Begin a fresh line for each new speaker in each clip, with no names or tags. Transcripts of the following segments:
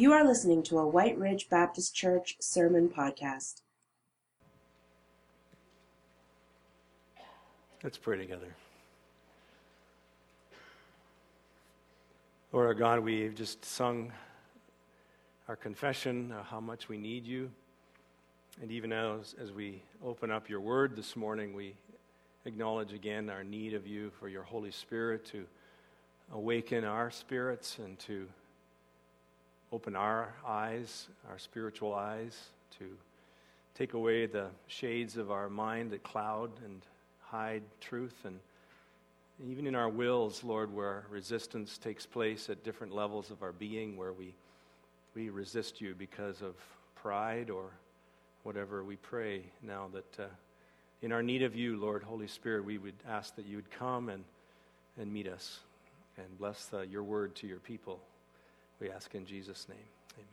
You are listening to a White Ridge Baptist Church sermon podcast.
Let's pray together. Lord our God, we've just sung our confession of how much we need you. And even as, as we open up your word this morning, we acknowledge again our need of you for your Holy Spirit to awaken our spirits and to open our eyes, our spiritual eyes, to take away the shades of our mind that cloud and hide truth. And even in our wills, Lord, where resistance takes place at different levels of our being, where we, we resist you because of pride or whatever, we pray now that uh, in our need of you, Lord, Holy Spirit, we would ask that you would come and, and meet us and bless uh, your word to your people. We ask in Jesus' name. Amen.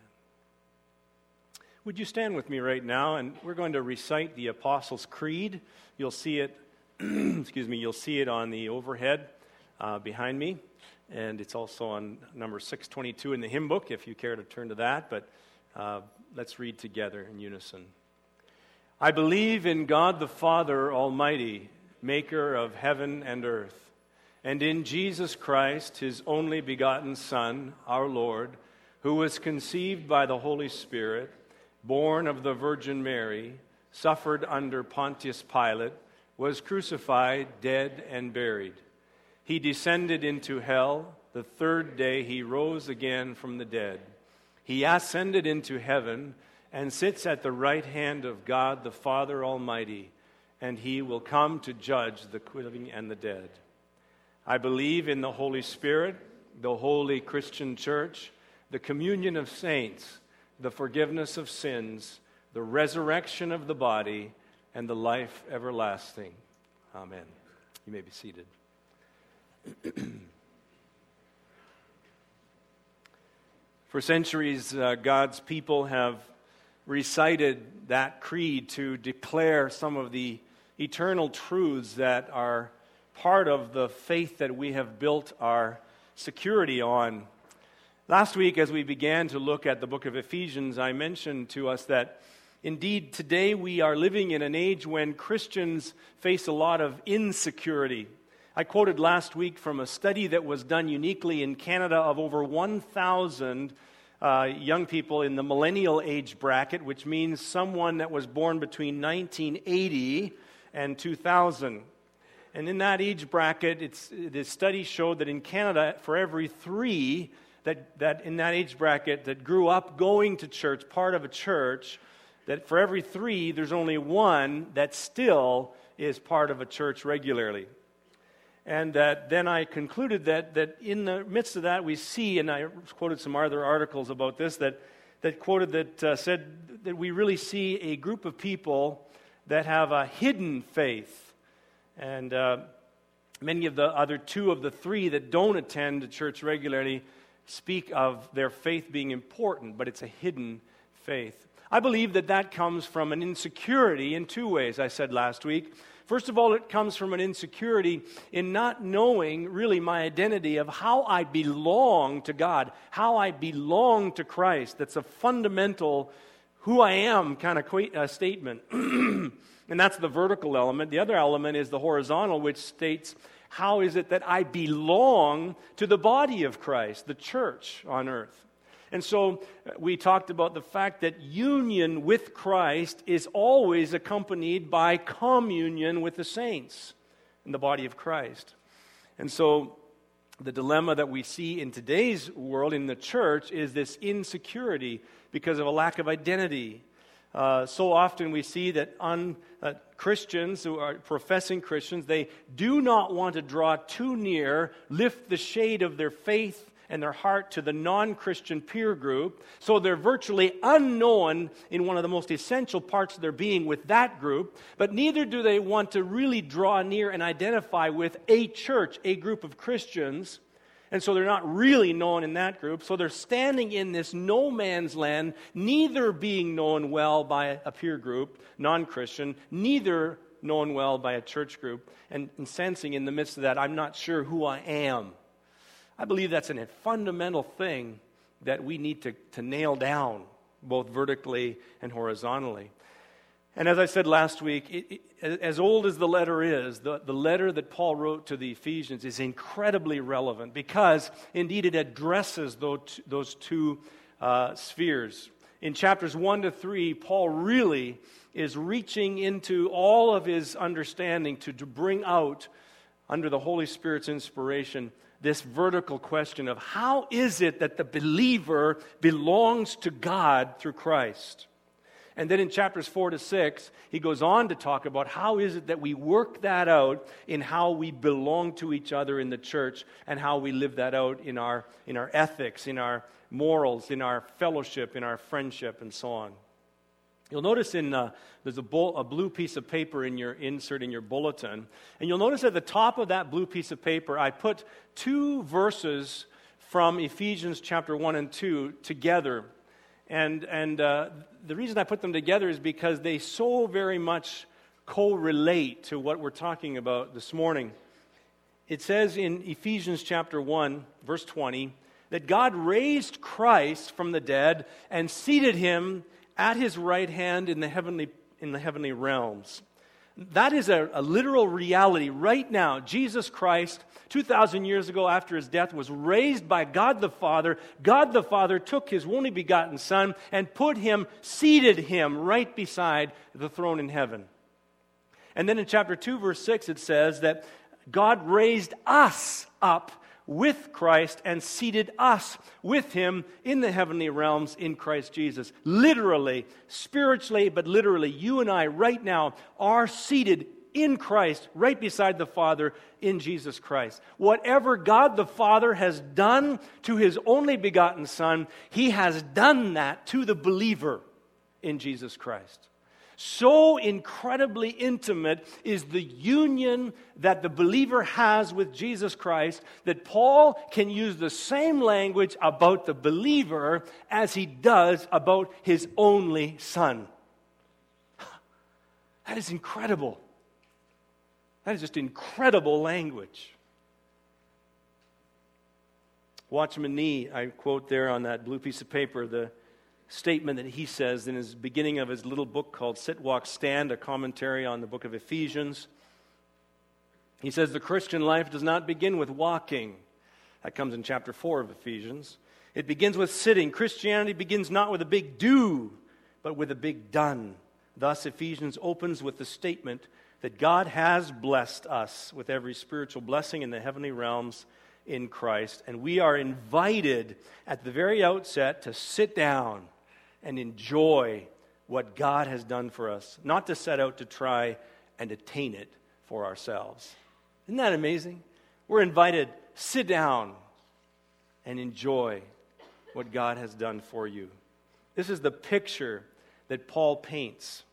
Would you stand with me right now? And we're going to recite the Apostles' Creed. You'll see it, excuse me, you'll see it on the overhead uh, behind me. And it's also on number 622 in the hymn book if you care to turn to that. But uh, let's read together in unison. I believe in God the Father Almighty, maker of heaven and earth and in Jesus Christ, his only begotten Son, our Lord, who was conceived by the Holy Spirit, born of the Virgin Mary, suffered under Pontius Pilate, was crucified, dead, and buried. He descended into hell. The third day he rose again from the dead. He ascended into heaven and sits at the right hand of God the Father Almighty, and he will come to judge the living and the dead. I believe in the Holy Spirit, the holy Christian church, the communion of saints, the forgiveness of sins, the resurrection of the body, and the life everlasting. Amen. You may be seated. For centuries, uh, God's people have recited that creed to declare some of the eternal truths that are part of the faith that we have built our security on. Last week, as we began to look at the book of Ephesians, I mentioned to us that indeed today we are living in an age when Christians face a lot of insecurity. I quoted last week from a study that was done uniquely in Canada of over 1,000 uh, young people in the millennial age bracket, which means someone that was born between 1980 and 2000. And in that age bracket, it's, the study showed that in Canada, for every three that, that in that age bracket that grew up going to church, part of a church, that for every three, there's only one that still is part of a church regularly. And that then I concluded that, that in the midst of that, we see, and I quoted some other articles about this, that, that quoted that uh, said that we really see a group of people that have a hidden faith and uh, many of the other two of the three that don't attend church regularly speak of their faith being important, but it's a hidden faith. I believe that that comes from an insecurity in two ways, I said last week. First of all, it comes from an insecurity in not knowing really my identity of how I belong to God, how I belong to Christ. That's a fundamental who I am kind of uh, statement. And that's the vertical element. The other element is the horizontal, which states, How is it that I belong to the body of Christ, the church on earth? And so uh, we talked about the fact that union with Christ is always accompanied by communion with the saints in the body of Christ. And so the dilemma that we see in today's world in the church is this insecurity because of a lack of identity uh, so often we see that un, uh, Christians who are professing Christians, they do not want to draw too near, lift the shade of their faith and their heart to the non Christian peer group. So they're virtually unknown in one of the most essential parts of their being with that group, but neither do they want to really draw near and identify with a church, a group of Christians and so they're not really known in that group. So they're standing in this no man's land, neither being known well by a peer group, non Christian, neither known well by a church group, and, and, sensing in the midst of that, I'm not sure who I am. I believe that's a fundamental thing that we need to, to nail down, both vertically and horizontally. And as I said last week, it, it, as old as the letter is, the, the letter that Paul wrote to the Ephesians is incredibly relevant because, indeed, it addresses those, those two uh, spheres. In chapters 1 to 3, Paul really is reaching into all of his understanding to, to bring out, under the Holy Spirit's inspiration, this vertical question of how is it that the believer belongs to God through Christ? And then in chapters 4 to 6, he goes on to talk about how is it that we work that out in how we belong to each other in the church and how we live that out in our, in our ethics, in our morals, in our fellowship, in our friendship, and so on. You'll notice in uh, there's a, a, blue piece of paper in your insert in your bulletin, and you'll notice at the top of that blue piece of paper, I put two verses from Ephesians chapter one and two together, and and uh, the reason I put them together is because they so very much correlate to what we're talking about this morning. It says in Ephesians chapter one, verse twenty, that God raised Christ from the dead and seated him at his right hand in the heavenly, in the heavenly realms. That is a, a, literal reality right now. Jesus Christ, 2,000 years ago after his death, was raised by God the Father. God the Father took his only begotten Son and put him, seated him right beside the throne in heaven. And then in chapter 2, verse 6, it says that God raised us up with Christ and seated us with him in the heavenly realms in Christ Jesus. Literally, spiritually, but literally, you and I right now are seated in Christ, right beside the Father in Jesus Christ. Whatever God the Father has done to his only begotten Son, he has done that to the believer in Jesus Christ. So incredibly intimate is the union that the believer has with Jesus Christ that Paul can use the same language about the believer as he does about his only son. That is incredible. That is just incredible language. Watchman Nee, I quote there on that blue piece of paper, the statement that he says in his beginning of his little book called Sit, Walk, Stand, a commentary on the book of Ephesians. He says the Christian life does not begin with walking. That comes in chapter 4 of Ephesians. It begins with sitting. Christianity begins not with a big do, but with a big done. Thus, Ephesians opens with the statement that God has blessed us with every spiritual blessing in the heavenly realms in Christ. And we are invited at the very outset to sit down and enjoy what God has done for us, not to set out to try and attain it for ourselves. Isn't that amazing? We're invited, sit down and enjoy what God has done for you. This is the picture that Paul paints.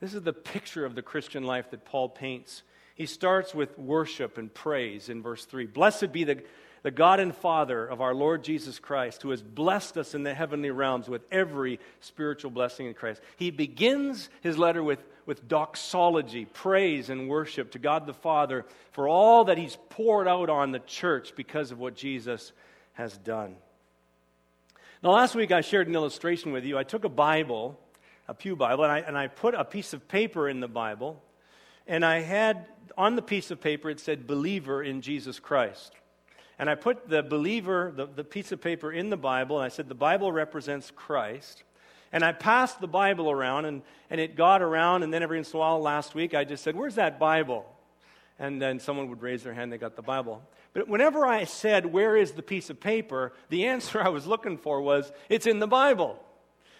This is the picture of the Christian life that Paul paints. He starts with worship and praise in verse 3. Blessed be the the God and Father of our Lord Jesus Christ, who has blessed us in the heavenly realms with every spiritual blessing in Christ. He begins his letter with, with doxology, praise and worship to God the Father for all that he's poured out on the church because of what Jesus has done. Now, last week I shared an illustration with you. I took a Bible, a Pew Bible, and I, and I put a piece of paper in the Bible, and I had on the piece of paper it said, believer in Jesus Christ. And I put the believer, the, the piece of paper in the Bible, and I said, the Bible represents Christ. And I passed the Bible around, and, and it got around, and then every once in a while last week, I just said, Where's that Bible? And then someone would raise their hand, they got the Bible. But whenever I said, Where is the piece of paper? the answer I was looking for was, It's in the Bible.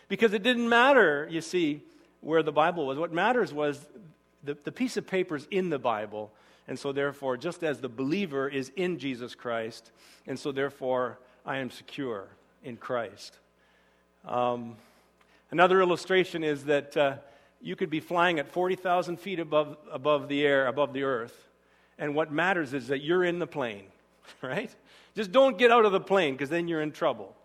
Because it didn't matter, you see, where the Bible was. What matters was the, the piece of paper is in the Bible, and so, therefore, just as the believer is in Jesus Christ, and so, therefore, I am secure in Christ. Um, another illustration is that uh, you could be flying at 40,000 feet above, above the air, above the earth, and what matters is that you're in the plane, right? Just don't get out of the plane because then you're in trouble.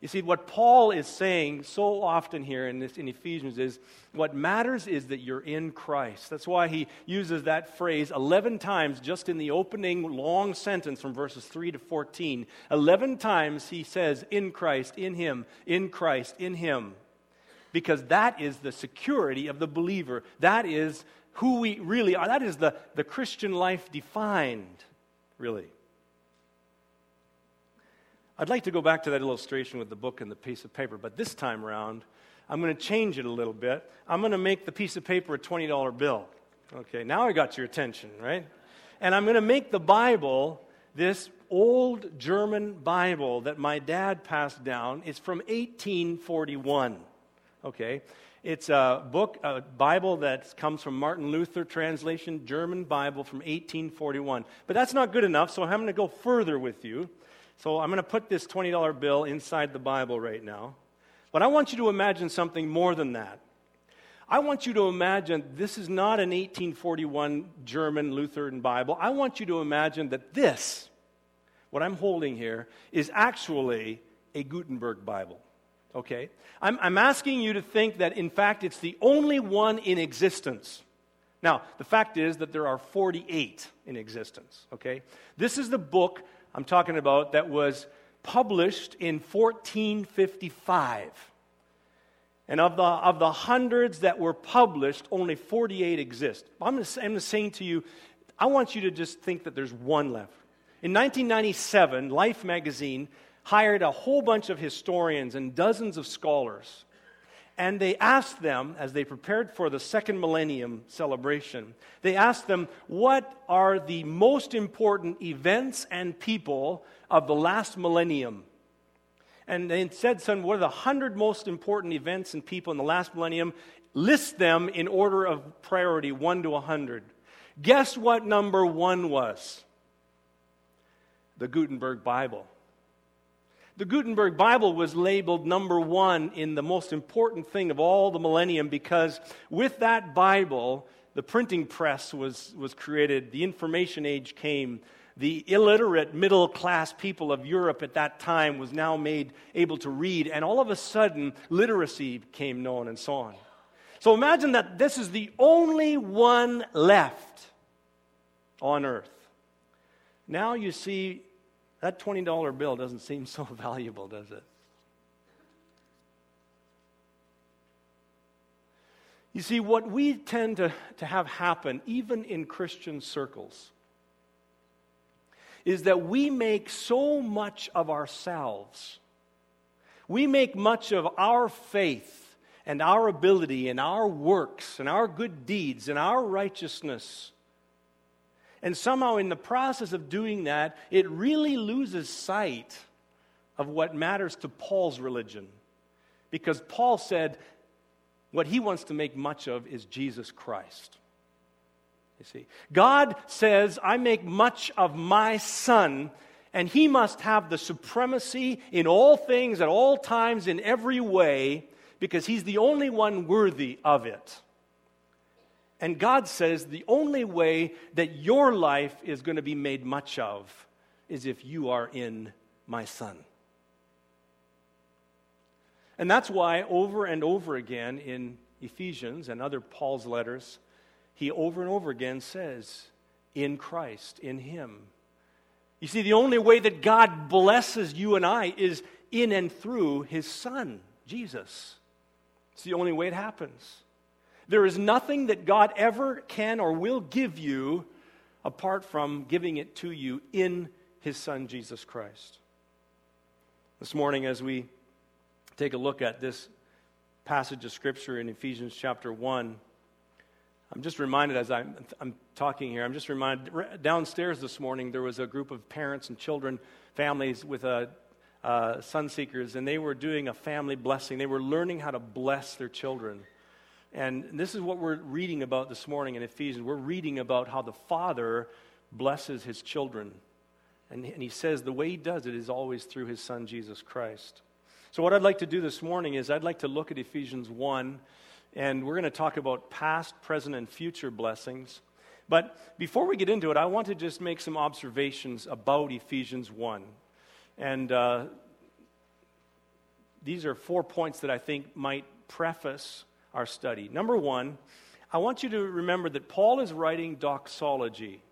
You see, what Paul is saying so often here in, this, in Ephesians is what matters is that you're in Christ. That's why he uses that phrase 11 times just in the opening long sentence from verses 3 to 14. 11 times he says, in Christ, in Him, in Christ, in Him. Because that is the security of the believer. That is who we really are. That is the, the Christian life defined, really. I'd like to go back to that illustration with the book and the piece of paper, but this time around, I'm going to change it a little bit. I'm going to make the piece of paper a $20 bill. Okay, now I got your attention, right? And I'm going to make the Bible this old German Bible that my dad passed down. It's from 1841. Okay, it's a book, a Bible that comes from Martin Luther translation, German Bible from 1841. But that's not good enough, so I'm going to go further with you. So I'm going to put this $20 bill inside the Bible right now. But I want you to imagine something more than that. I want you to imagine this is not an 1841 German Lutheran Bible. I want you to imagine that this, what I'm holding here, is actually a Gutenberg Bible. Okay? I'm, I'm asking you to think that, in fact, it's the only one in existence. Now, the fact is that there are 48 in existence. Okay? This is the book I'm talking about that was published in 1455. And of the, of the hundreds that were published, only 48 exist. I'm just, I'm just saying to you, I want you to just think that there's one left. In 1997, Life magazine hired a whole bunch of historians and dozens of scholars and they asked them, as they prepared for the second millennium celebration, they asked them, What are the most important events and people of the last millennium? And they said, Son, what are the hundred most important events and people in the last millennium? List them in order of priority, one to a hundred. Guess what number one was? The Gutenberg Bible. The Gutenberg Bible was labeled number one in the most important thing of all the millennium because with that Bible, the printing press was, was created, the information age came, the illiterate middle class people of Europe at that time was now made able to read, and all of a sudden, literacy became known and so on. So imagine that this is the only one left on earth. Now you see that $20 bill doesn't seem so valuable, does it? You see, what we tend to, to have happen, even in Christian circles, is that we make so much of ourselves. We make much of our faith and our ability and our works and our good deeds and our righteousness and somehow, in the process of doing that, it really loses sight of what matters to Paul's religion. Because Paul said what he wants to make much of is Jesus Christ. You see, God says, I make much of my son, and he must have the supremacy in all things, at all times, in every way, because he's the only one worthy of it. And God says the only way that your life is going to be made much of is if you are in my Son. And that's why, over and over again in Ephesians and other Paul's letters, he over and over again says, in Christ, in Him. You see, the only way that God blesses you and I is in and through His Son, Jesus. It's the only way it happens. There is nothing that God ever can or will give you apart from giving it to you in His Son, Jesus Christ. This morning, as we take a look at this passage of Scripture in Ephesians chapter 1, I'm just reminded as I'm, I'm, talking here, I'm just reminded downstairs this morning there was a group of parents and children, families with a, uh, sun seekers, and they were doing a family blessing. They were learning how to bless their children. And this is what we're reading about this morning in Ephesians. We're reading about how the Father blesses his children. And, and he says the way he does it is always through his Son, Jesus Christ. So, what I'd like to do this morning is I'd like to look at Ephesians 1, and we're going to talk about past, present, and future blessings. But before we get into it, I want to just make some observations about Ephesians 1. And uh, these are four points that I think might preface our study. Number one, I want you to remember that Paul is writing doxology,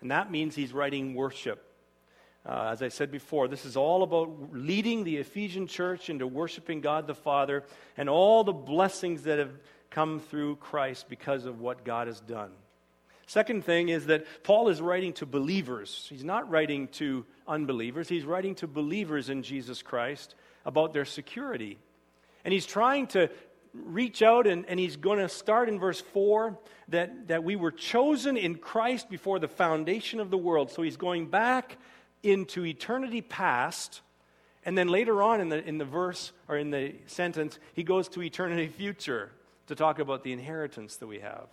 and that means he's writing worship. Uh, as I said before, this is all about leading the Ephesian church into worshiping God the Father and all the blessings that have come through Christ because of what God has done. Second thing is that Paul is writing to believers. He's not writing to unbelievers, he's writing to believers in Jesus Christ about their security. And he's trying to reach out and, and he's going to start in verse 4 that, that we were chosen in Christ before the foundation of the world. So he's going back into eternity past. And then later on in the, in the verse or in the sentence, he goes to eternity future to talk about the inheritance that we have.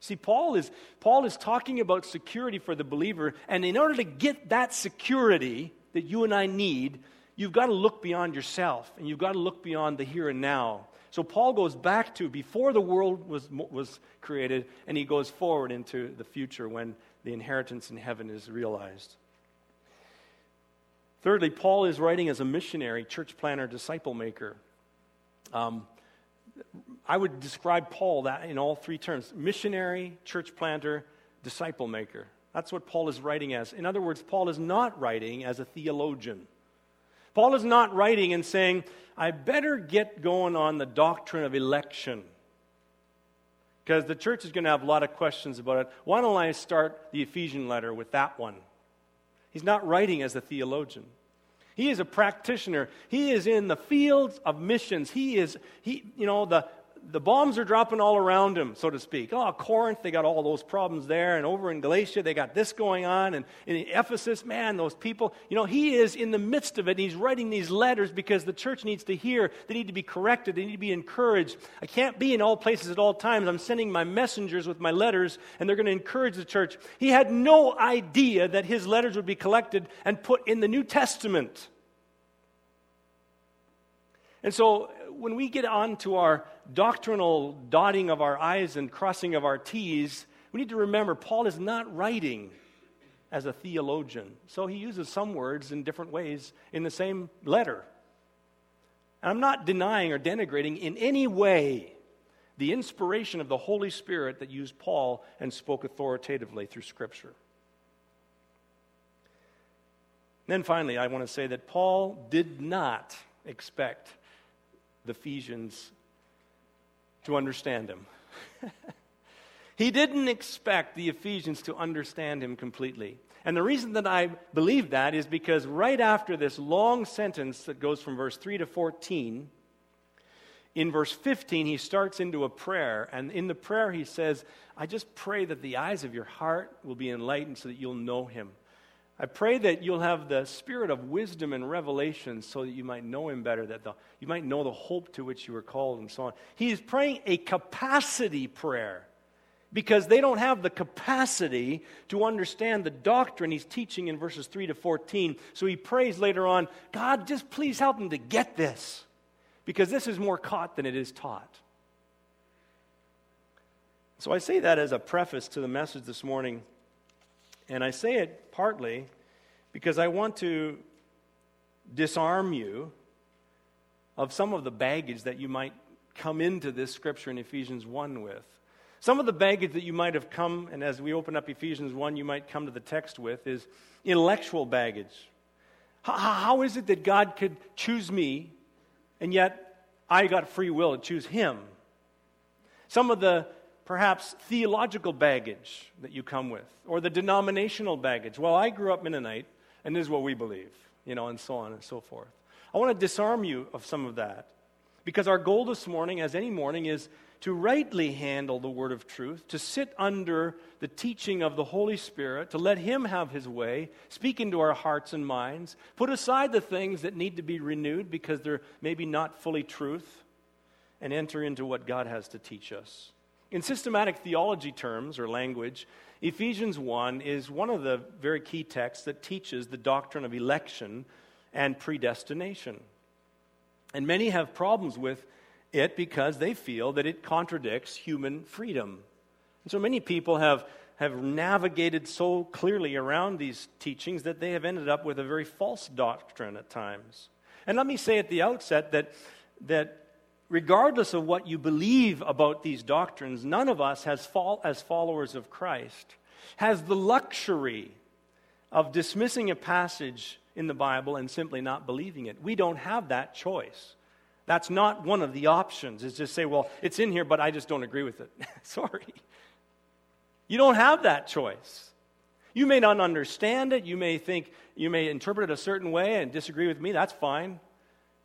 See, Paul is, Paul is talking about security for the believer, and in order to get that security that you and I need, you've got to look beyond yourself, and you've got to look beyond the here and now. So Paul goes back to before the world was, was created, and he goes forward into the future when the inheritance in heaven is realized. Thirdly, Paul is writing as a missionary, church planter, disciple maker. Um, I would describe Paul that in all three terms missionary, church planter, disciple maker. That's what Paul is writing as. In other words, Paul is not writing as a theologian. Paul is not writing and saying, I better get going on the doctrine of election. Because the church is going to have a lot of questions about it. Why don't I start the Ephesian letter with that one? He's not writing as a theologian. He is a practitioner. He is in the fields of missions. He is, he, you know, the, the bombs are dropping all around him, so to speak. Oh, Corinth, they got all those problems there. And over in Galatia, they got this going on. And in Ephesus, man, those people, you know, he is in the midst of it. And he's writing these letters because the church needs to hear. They need to be corrected. They need to be encouraged. I can't be in all places at all times. I'm sending my messengers with my letters, and they're going to encourage the church. He had no idea that his letters would be collected and put in the New Testament. And so when we get on to our doctrinal dotting of our I's and crossing of our T's, we need to remember Paul is not writing as a theologian. So he uses some words in different ways in the same letter. And I'm not denying or denigrating in any way the inspiration of the Holy Spirit that used Paul and spoke authoritatively through Scripture. Then finally, I want to say that Paul did not expect the Ephesians to understand him. he didn't expect the Ephesians to understand him completely. And the reason that I believe that is because right after this long sentence that goes from verse 3 to 14, in verse 15, he starts into a prayer. And in the prayer, he says, I just pray that the eyes of your heart will be enlightened so that you'll know him. I pray that you'll have the spirit of wisdom and revelation so that you might know him better, that the, you might know the hope to which you were called, and so on. He is praying a capacity prayer because they don't have the capacity to understand the doctrine he's teaching in verses 3 to 14. So he prays later on, God, just please help them to get this because this is more caught than it is taught. So I say that as a preface to the message this morning. And I say it partly because I want to disarm you of some of the baggage that you might come into this scripture in Ephesians 1 with. Some of the baggage that you might have come, and as we open up Ephesians 1, you might come to the text with, is intellectual baggage. How, how is it that God could choose me, and yet I got free will to choose Him? Some of the perhaps theological baggage that you come with, or the denominational baggage. Well, I grew up Mennonite, and this is what we believe, you know, and so on and so forth. I want to disarm you of some of that because our goal this morning, as any morning, is to rightly handle the word of truth, to sit under the teaching of the Holy Spirit, to let Him have His way, speak into our hearts and minds, put aside the things that need to be renewed because they're maybe not fully truth, and enter into what God has to teach us. In systematic theology terms or language, Ephesians 1 is one of the very key texts that teaches the doctrine of election and predestination. And many have problems with it because they feel that it contradicts human freedom. And so many people have, have navigated so clearly around these teachings that they have ended up with a very false doctrine at times. And let me say at the outset that, that regardless of what you believe about these doctrines, none of us, has fall, as followers of Christ, has the luxury of dismissing a passage in the Bible and simply not believing it. We don't have that choice. That's not one of the options, is just say, well, it's in here, but I just don't agree with it. Sorry. You don't have that choice. You may not understand it. You may think, you may interpret it a certain way and disagree with me. That's fine.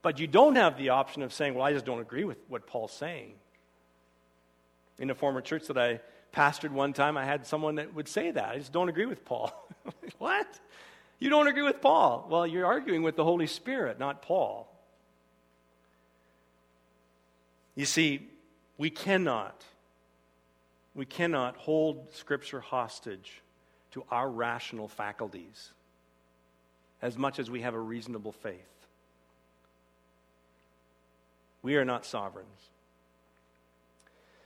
But you don't have the option of saying, well, I just don't agree with what Paul's saying. In a former church that I pastored one time, I had someone that would say that. I just don't agree with Paul. what? You don't agree with Paul? Well, you're arguing with the Holy Spirit, not Paul. You see, we cannot, we cannot hold Scripture hostage to our rational faculties as much as we have a reasonable faith. We are not sovereigns.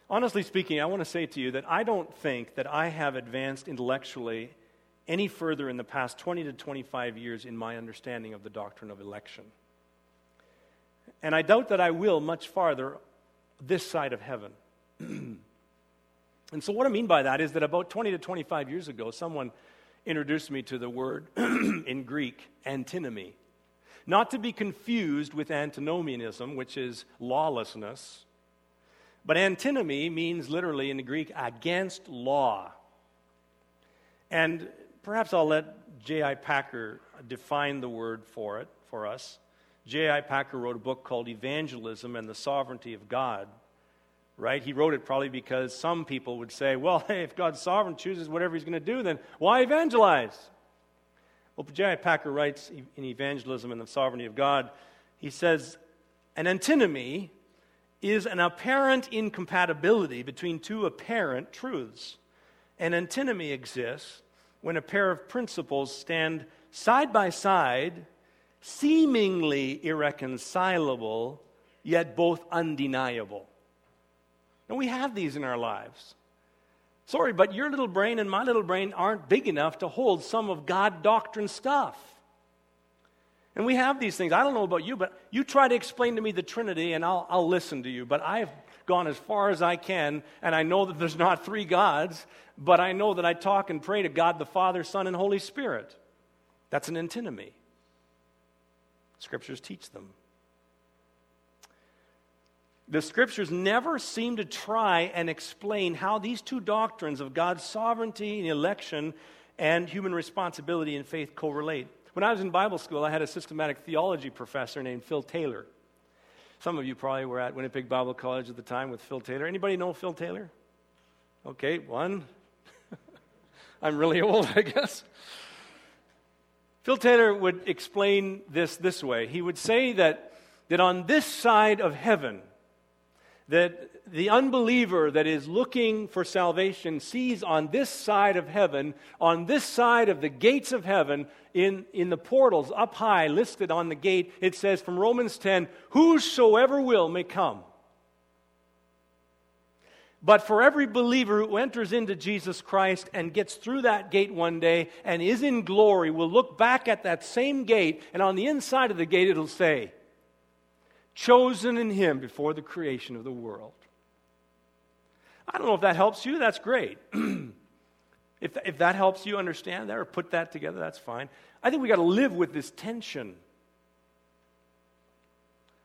Honestly speaking, I want to say to you that I don't think that I have advanced intellectually any further in the past 20 to 25 years in my understanding of the doctrine of election. And I doubt that I will much farther this side of heaven. and so, what I mean by that is that about 20 to 25 years ago, someone introduced me to the word in Greek, antinomy. Not to be confused with antinomianism, which is lawlessness. But antinomy means literally in the Greek against law. And perhaps I'll let J.I. Packer define the word for it for us. J.I. Packer wrote a book called Evangelism and the Sovereignty of God. Right? He wrote it probably because some people would say, well, hey, if God's sovereign chooses whatever he's going to do, then why evangelize? Well, J.I. Packer writes in Evangelism and the Sovereignty of God, he says, an antinomy is an apparent incompatibility between two apparent truths. An antinomy exists when a pair of principles stand side by side, seemingly irreconcilable, yet both undeniable. And we have these in our lives. Sorry, but your little brain and my little brain aren't big enough to hold some of God doctrine stuff. And we have these things. I don't know about you, but you try to explain to me the Trinity and I'll, I'll listen to you. But I've gone as far as I can, and I know that there's not three gods, but I know that I talk and pray to God the Father, Son, and Holy Spirit. That's an antinomy. Scriptures teach them the scriptures never seem to try and explain how these two doctrines of God's sovereignty and election and human responsibility and faith correlate. When I was in Bible school, I had a systematic theology professor named Phil Taylor. Some of you probably were at Winnipeg Bible College at the time with Phil Taylor. Anybody know Phil Taylor? Okay, one. I'm really old, I guess. Phil Taylor would explain this this way. He would say that, that on this side of heaven, that the unbeliever that is looking for salvation sees on this side of heaven, on this side of the gates of heaven, in, in the portals up high, listed on the gate, it says from Romans 10, Whosoever will may come. But for every believer who enters into Jesus Christ and gets through that gate one day and is in glory, will look back at that same gate, and on the inside of the gate it'll say, chosen in Him before the creation of the world. I don't know if that helps you, that's great. if, if that helps you understand that or put that together, that's fine. I think we got to live with this tension.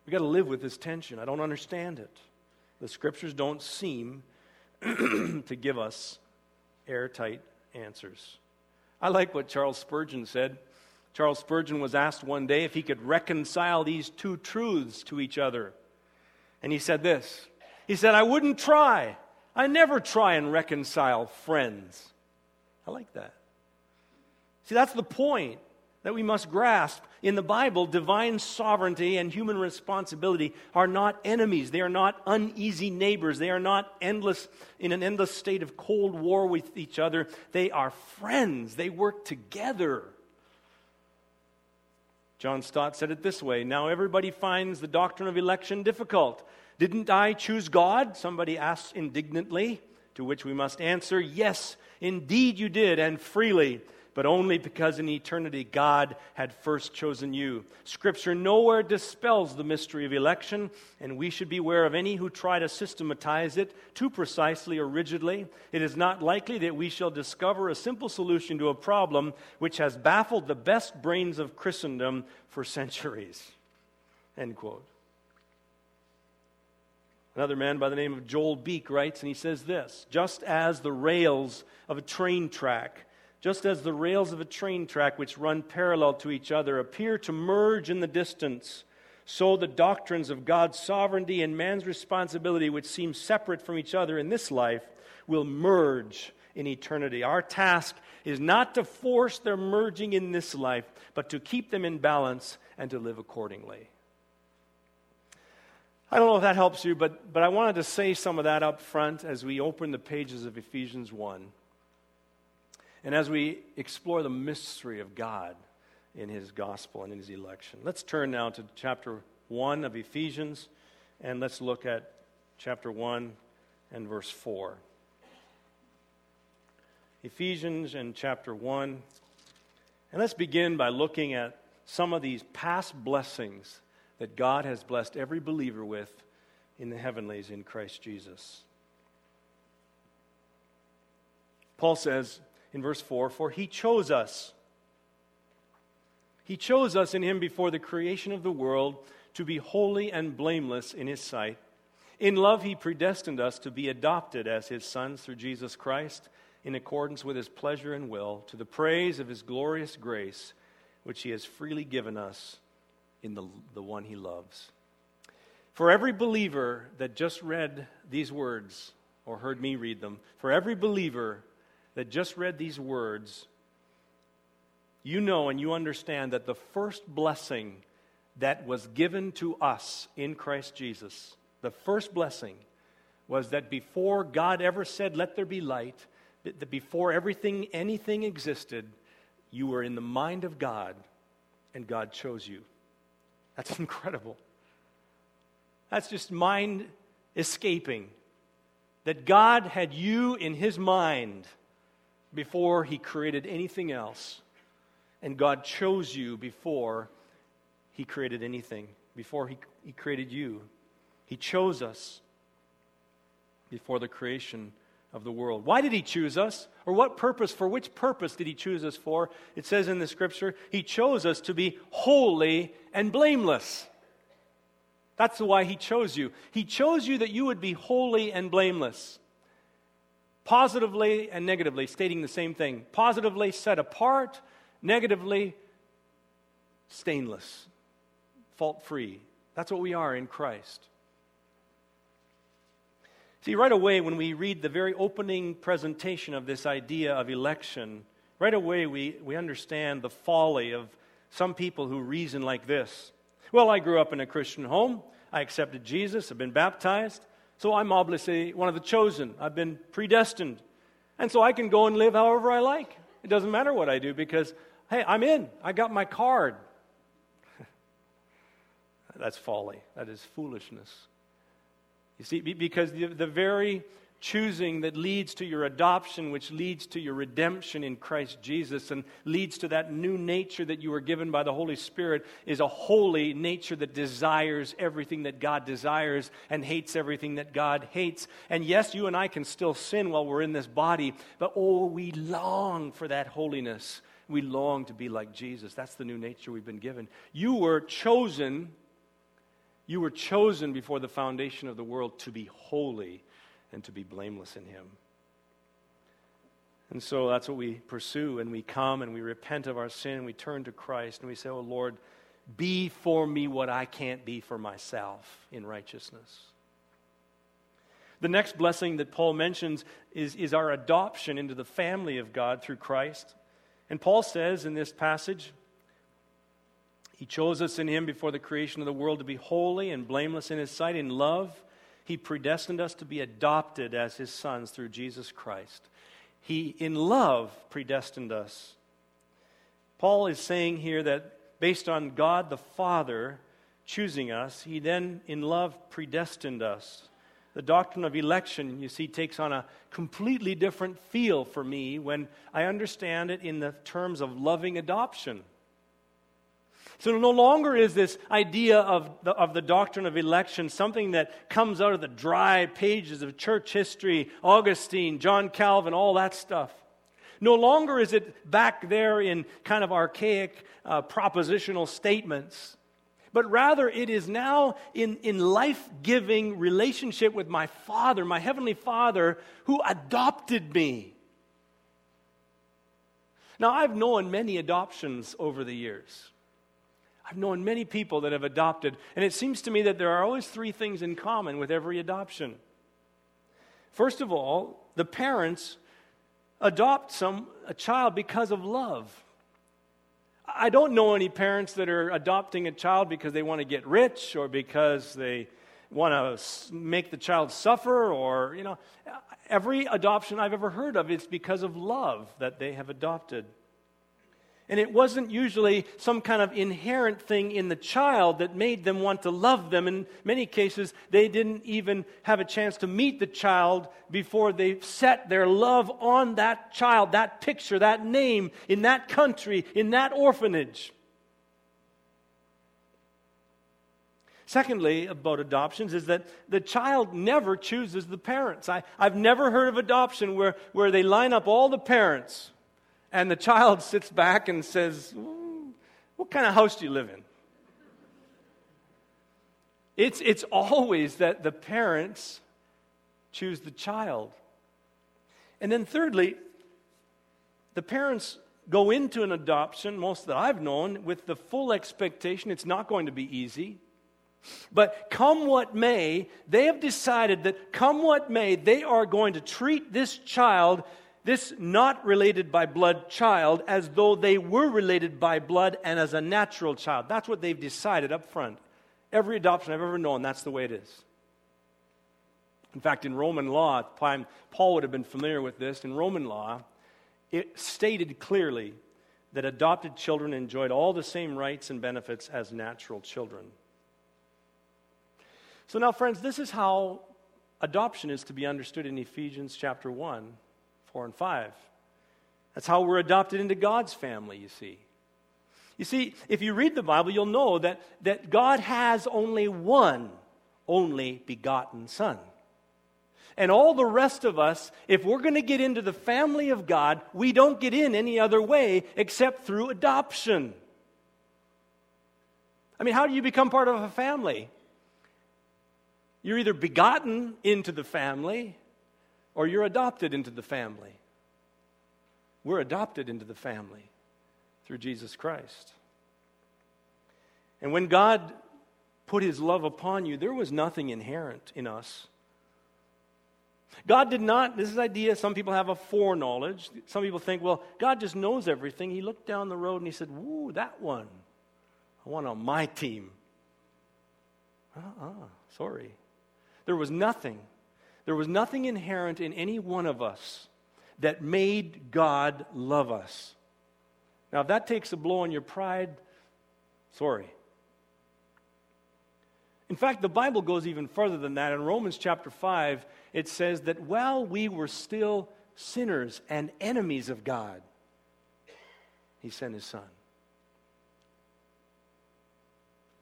We got to live with this tension. I don't understand it. The scriptures don't seem to give us airtight answers. I like what Charles Spurgeon said. Charles Spurgeon was asked one day if he could reconcile these two truths to each other. And he said this He said, I wouldn't try. I never try and reconcile friends. I like that. See, that's the point that we must grasp. In the Bible, divine sovereignty and human responsibility are not enemies. They are not uneasy neighbors. They are not endless in an endless state of cold war with each other. They are friends. They work together. John Stott said it this way Now everybody finds the doctrine of election difficult. Didn't I choose God? Somebody asks indignantly, to which we must answer, Yes, indeed you did, and freely. But only because in eternity God had first chosen you. Scripture nowhere dispels the mystery of election, and we should beware of any who try to systematize it too precisely or rigidly. It is not likely that we shall discover a simple solution to a problem which has baffled the best brains of Christendom for centuries. End quote. Another man by the name of Joel Beeke writes, and he says this Just as the rails of a train track just as the rails of a train track which run parallel to each other appear to merge in the distance, so the doctrines of God's sovereignty and man's responsibility, which seem separate from each other in this life, will merge in eternity. Our task is not to force their merging in this life, but to keep them in balance and to live accordingly. I don't know if that helps you, but, but I wanted to say some of that up front as we open the pages of Ephesians 1. And as we explore the mystery of God in his gospel and in his election, let's turn now to chapter 1 of Ephesians and let's look at chapter 1 and verse 4. Ephesians and chapter 1. And let's begin by looking at some of these past blessings that God has blessed every believer with in the heavenlies in Christ Jesus. Paul says, in verse 4 For he chose us. He chose us in him before the creation of the world to be holy and blameless in his sight. In love, he predestined us to be adopted as his sons through Jesus Christ in accordance with his pleasure and will, to the praise of his glorious grace, which he has freely given us in the, the one he loves. For every believer that just read these words or heard me read them, for every believer that just read these words, you know and you understand that the first blessing that was given to us in Christ Jesus, the first blessing was that before God ever said, Let there be light, that before everything, anything existed, you were in the mind of God and God chose you. That's incredible. That's just mind escaping. That God had you in his mind before he created anything else. And God chose you before he created anything, before he, he created you. He chose us before the creation of the world. Why did he choose us? Or what purpose, for which purpose did he choose us for? It says in the scripture, he chose us to be holy and blameless. That's why he chose you. He chose you that you would be holy and blameless positively and negatively, stating the same thing. Positively set apart, negatively stainless, fault free. That's what we are in Christ. See, right away, when we read the very opening presentation of this idea of election, right away we, we understand the folly of some people who reason like this. Well, I grew up in a Christian home. I accepted Jesus. I've been baptized. So I'm obviously one of the chosen. I've been predestined. And so I can go and live however I like. It doesn't matter what I do because, hey, I'm in. I got my card. That's folly. That is foolishness. You see, because the, the very choosing that leads to your adoption, which leads to your redemption in Christ Jesus and leads to that new nature that you were given by the Holy Spirit, is a holy nature that desires everything that God desires and hates everything that God hates. And yes, you and I can still sin while we're in this body, but oh, we long for that holiness. We long to be like Jesus. That's the new nature we've been given. You were chosen. You were chosen before the foundation of the world to be holy and to be blameless in Him. And so that's what we pursue, and we come and we repent of our sin, and we turn to Christ, and we say, Oh Lord, be for me what I can't be for myself in righteousness. The next blessing that Paul mentions is, is our adoption into the family of God through Christ. And Paul says in this passage, He chose us in Him before the creation of the world to be holy and blameless in His sight in love he predestined us to be adopted as his sons through Jesus Christ. He, in love, predestined us. Paul is saying here that based on God the Father choosing us, he then, in love, predestined us. the doctrine of election, you see, takes on a completely different feel for me when I understand it in the terms of loving adoption. So no longer is this idea of the, of the doctrine of election something that comes out of the dry pages of church history, Augustine, John Calvin, all that stuff. No longer is it back there in kind of archaic uh, propositional statements, but rather it is now in, in life giving relationship with my Father, my Heavenly Father, who adopted me. Now, I've known many adoptions over the years. I've known many people that have adopted, and it seems to me that there are always three things in common with every adoption. First of all, the parents adopt some a child because of love. I don't know any parents that are adopting a child because they want to get rich or because they want to make the child suffer or you know every adoption I've ever heard of is because of love that they have adopted. And it wasn't usually some kind of inherent thing in the child that made them want to love them. In many cases, they didn't even have a chance to meet the child before they set their love on that child, that picture, that name, in that country, in that orphanage. Secondly, about adoptions, is that the child never chooses the parents. I, have never heard of adoption where, where they line up all the parents and the child sits back and says, What kind of house do you live in? It's, it's always that the parents choose the child. And then, thirdly, the parents go into an adoption, most that I've known, with the full expectation it's not going to be easy. But come what may, they have decided that come what may, they are going to treat this child this not related by blood child as though they were related by blood and as a natural child. That's what they've decided up front. Every adoption I've ever known, that's the way it is. In fact, in Roman law, Paul would have been familiar with this. In Roman law, it stated clearly that adopted children enjoyed all the same rights and benefits as natural children. So, now, friends, this is how adoption is to be understood in Ephesians chapter 1 4 and 5. That's how we're adopted into God's family, you see. You see, if you read the Bible, you'll know that, that God has only one only begotten Son. And all the rest of us, if we're going to get into the family of God, we don't get in any other way except through adoption. I mean, how do you become part of a family? You're either begotten into the family or you're adopted into the family. We're adopted into the family through Jesus Christ. And when God put his love upon you, there was nothing inherent in us. God did not, this is idea, some people have a foreknowledge. Some people think, well, God just knows everything. He looked down the road and he said, Woo, that one. I want on my team. Uh uh sorry. There was nothing there was nothing inherent in any one of us that made God love us. Now, if that takes a blow on your pride, sorry. In fact, the Bible goes even further than that. In Romans chapter 5, it says that while we were still sinners and enemies of God, He sent His Son.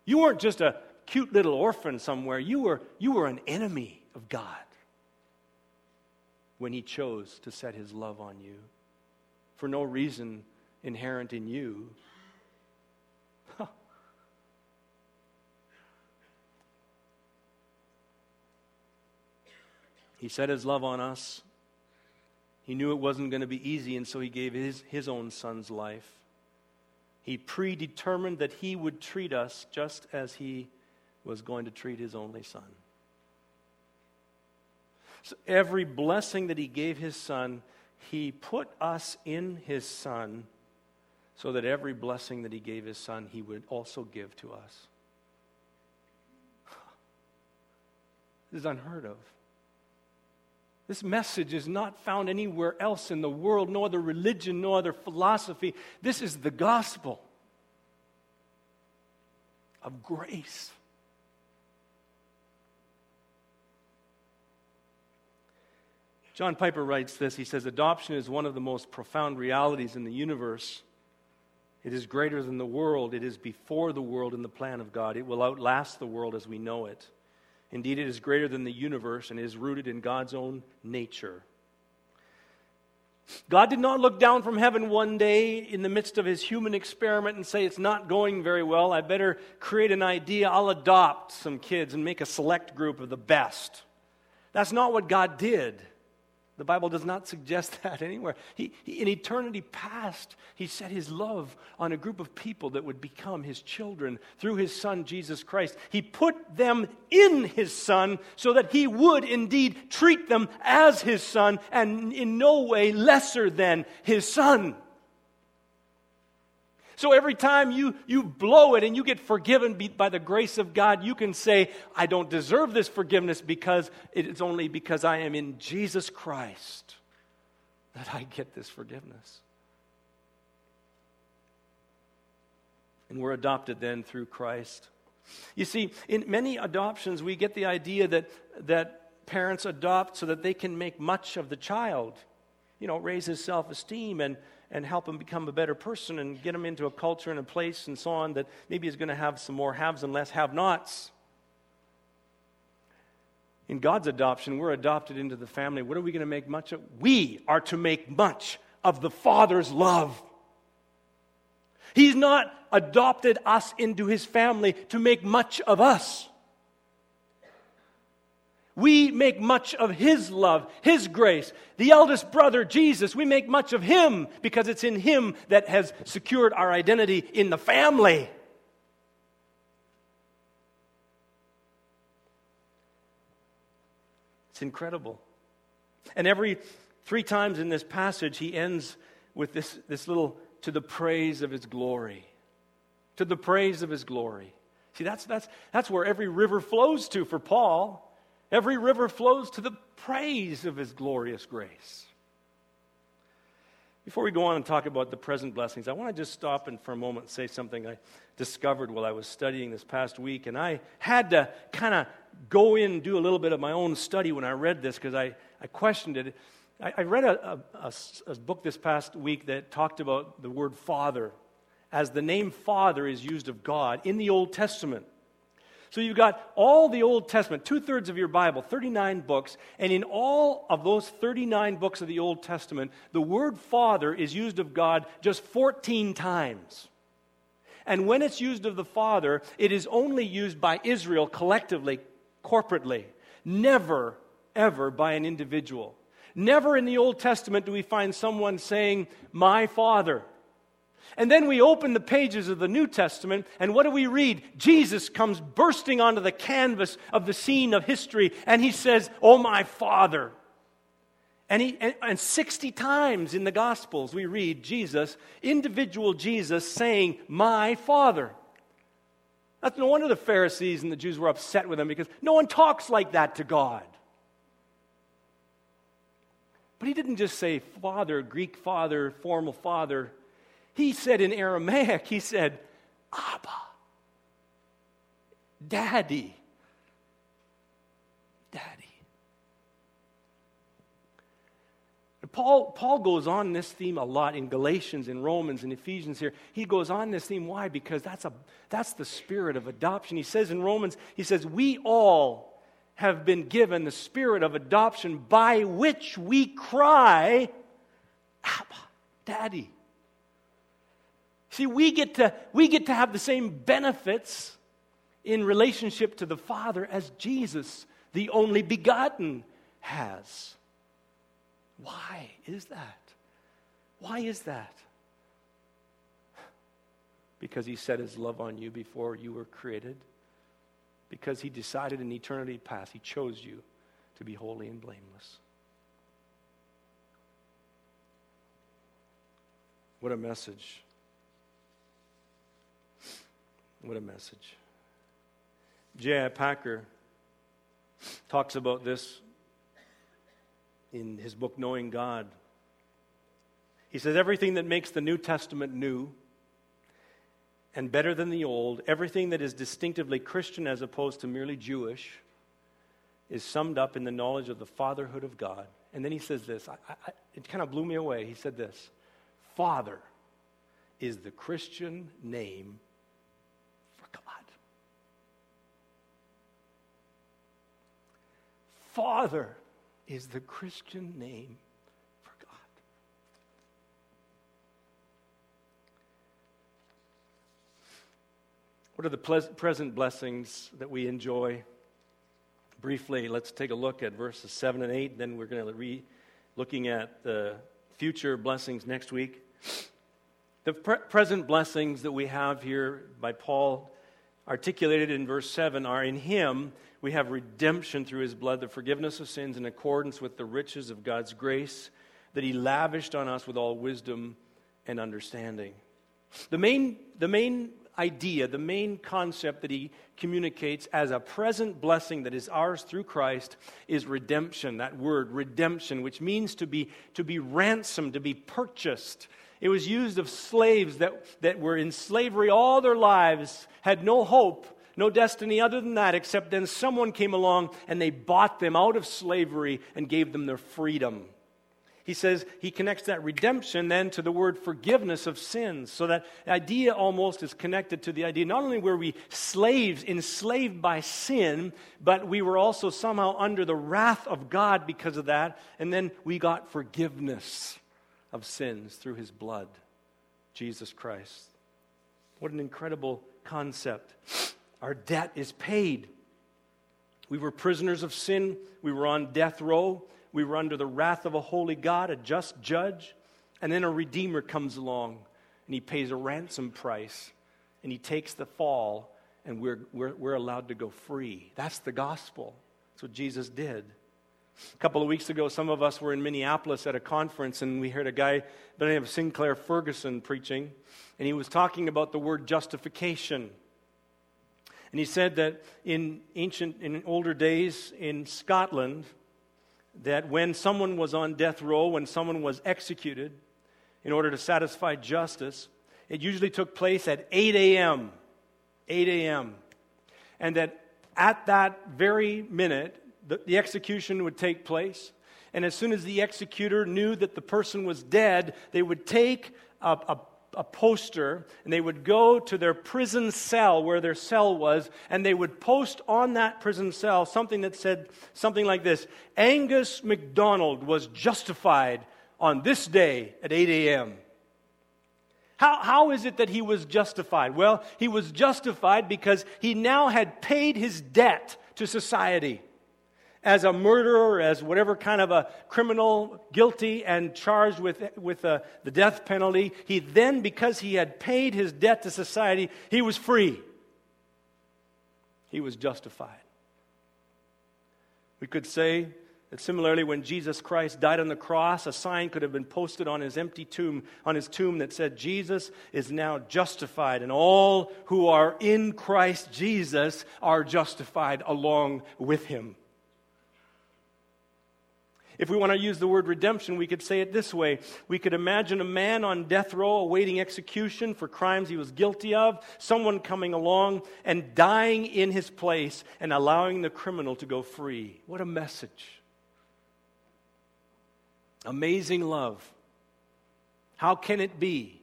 You weren't just a cute little orphan somewhere, you were, you were an enemy of God when he chose to set his love on you for no reason inherent in you. He set his love on us. He knew it wasn't going to be easy, and so he gave his, his own son's life. He predetermined that he would treat us just as he was going to treat his only son. Every blessing that he gave his son, he put us in his son so that every blessing that he gave his son, he would also give to us. This is unheard of. This message is not found anywhere else in the world, no other religion, no other philosophy. This is the gospel of grace. John Piper writes this. He says, Adoption is one of the most profound realities in the universe. It is greater than the world. It is before the world in the plan of God. It will outlast the world as we know it. Indeed, it is greater than the universe and is rooted in God's own nature. God did not look down from heaven one day in the midst of his human experiment and say, It's not going very well. I better create an idea. I'll adopt some kids and make a select group of the best. That's not what God did. The Bible does not suggest that anywhere. He, he, in eternity past, He set His love on a group of people that would become His children through His Son, Jesus Christ. He put them in His Son so that He would indeed treat them as His Son and in no way lesser than His Son. So every time you, you blow it and you get forgiven by the grace of God, you can say, I don't deserve this forgiveness because it's only because I am in Jesus Christ that I get this forgiveness. And we're adopted then through Christ. You see, in many adoptions, we get the idea that, that parents adopt so that they can make much of the child, you know, raise his self esteem and, and help him become a better person and get him into a culture and a place and so on that maybe is going to have some more haves and less have nots. In God's adoption, we're adopted into the family. What are we going to make much of? We are to make much of the Father's love. He's not adopted us into his family to make much of us. We make much of His love, His grace. The eldest brother, Jesus, we make much of Him because it's in Him that has secured our identity in the family. It's incredible. And every three times in this passage, he ends with this, this little to the praise of his glory. To the praise of his glory. See, that's, that's, that's where every river flows to for Paul. Every river flows to the praise of his glorious grace. Before we go on and talk about the present blessings, I want to just stop and for a moment say something I discovered while I was studying this past week. And I had to kind of go in and do a little bit of my own study when I read this because I, I questioned it. I, I read a, a, a book this past week that talked about the word Father as the name Father is used of God in the Old Testament. So you've got all the Old Testament, two thirds of your Bible, 39 books, and in all of those 39 books of the Old Testament, the word Father is used of God just 14 times. And when it's used of the Father, it is only used by Israel collectively, corporately, never, ever by an individual. Never in the Old Testament do we find someone saying, My Father. And then we open the pages of the New Testament, and what do we read? Jesus comes bursting onto the canvas of the scene of history, and he says, Oh, my Father. And, he, and, and 60 times in the Gospels we read Jesus, individual Jesus, saying, My Father. That's no wonder the Pharisees and the Jews were upset with him because no one talks like that to God. But he didn't just say Father, Greek Father, formal Father. He said in Aramaic, he said, Abba, Daddy, Daddy. Paul, Paul goes on this theme a lot in Galatians, in Romans, in Ephesians here. He goes on this theme. Why? Because that's, a, that's the spirit of adoption. He says in Romans, he says, We all have been given the spirit of adoption by which we cry, Abba, Daddy. See, we get to, we get to have the same benefits in relationship to the Father as Jesus, the only begotten, has. Why is that? Why is that? Because he set his love on you before you were created. Because he decided in eternity past, he chose you to be holy and blameless. What a message. What a message. J.I. Packer talks about this in his book, Knowing God. He says, Everything that makes the New Testament new and better than the Old, everything that is distinctively Christian as opposed to merely Jewish, is summed up in the knowledge of the fatherhood of God. And then he says this, I, I, it kind of blew me away. He said this Father is the Christian name for God. Father is the Christian name for God. What are the ple- present blessings that we enjoy? Briefly, let's take a look at verses 7 and 8, then we're going to be looking at the future blessings next week. The pre- present blessings that we have here by Paul, articulated in verse 7, are in Him we have redemption through His blood, the forgiveness of sins in accordance with the riches of God's grace that He lavished on us with all wisdom and understanding. The main, the main idea, the main concept that he communicates as a present blessing that is ours through Christ is redemption. That word, redemption, which means to be, to be ransomed, to be purchased. It was used of slaves that, that were in slavery all their lives, had no hope, no destiny other than that, except then someone came along and they bought them out of slavery and gave them their freedom. He says he connects that redemption then to the word forgiveness of sins. So that idea almost is connected to the idea not only were we slaves, enslaved by sin, but we were also somehow under the wrath of God because of that. And then we got forgiveness of sins through his blood, Jesus Christ. What an incredible concept. Our debt is paid. We were prisoners of sin, we were on death row, we were under the wrath of a holy God, a just judge. And then a Redeemer comes along and he pays a ransom price and he takes the fall and we're, we're, we're allowed to go free. That's the gospel. That's what Jesus did. A couple of weeks ago, some of us were in Minneapolis at a conference, and we heard a guy by the name of Sinclair Ferguson preaching, and he was talking about the word justification. And he said that in ancient, in older days in Scotland, that when someone was on death row, when someone was executed in order to satisfy justice, it usually took place at 8 a.m. 8 a.m. And that at that very minute, the, the execution would take place. And as soon as the executor knew that the person was dead, they would take a, a a poster and they would go to their prison cell where their cell was and they would post on that prison cell something that said something like this Angus MacDonald was justified on this day at 8 a.m. How, how is it that he was justified? Well, he was justified because he now had paid his debt to society as a murderer, as whatever kind of a criminal, guilty and charged with, with uh, the death penalty, he then, because he had paid his debt to society, he was free. He was justified. We could say that similarly, when Jesus Christ died on the cross, a sign could have been posted on his empty tomb, on his tomb that said, Jesus is now justified, and all who are in Christ Jesus are justified along with him. If we want to use the word redemption, we could say it this way. We could imagine a man on death row awaiting execution for crimes he was guilty of, someone coming along and dying in his place and allowing the criminal to go free. What a message! Amazing love. How can it be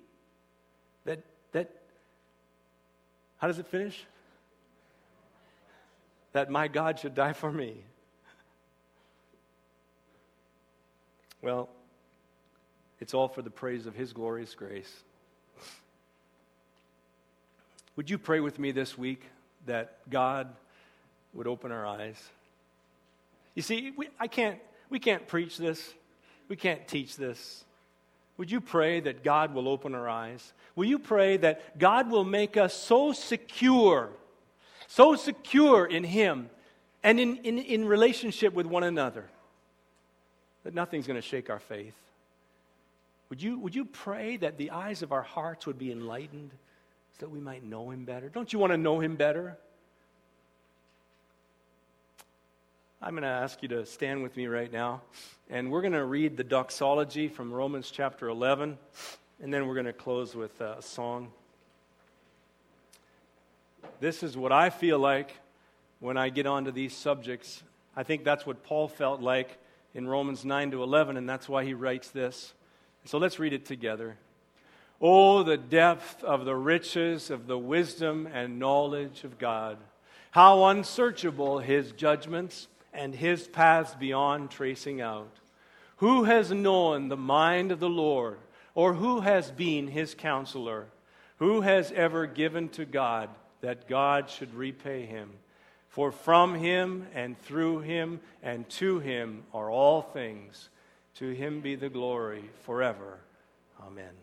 that, that, how does it finish? That my God should die for me. Well, it's all for the praise of His glorious grace. Would you pray with me this week that God would open our eyes? You see, we, I can't, we can't preach this, we can't teach this. Would you pray that God will open our eyes? Will you pray that God will make us so secure, so secure in Him and in, in, in relationship with one another? That nothing's going to shake our faith. Would you, would you pray that the eyes of our hearts would be enlightened so that we might know Him better? Don't you want to know Him better? I'm going to ask you to stand with me right now, and we're going to read the doxology from Romans chapter 11, and then we're going to close with uh, a song. This is what I feel like when I get onto these subjects I think that's what Paul felt like in Romans 9 to 11, and that's why he writes this. So let's read it together. Oh, the depth of the riches of the wisdom and knowledge of God. How unsearchable his judgments and his paths beyond tracing out. Who has known the mind of the Lord, or who has been his counselor? Who has ever given to God that God should repay him? For from him and through him and to him are all things. To him be the glory forever. Amen.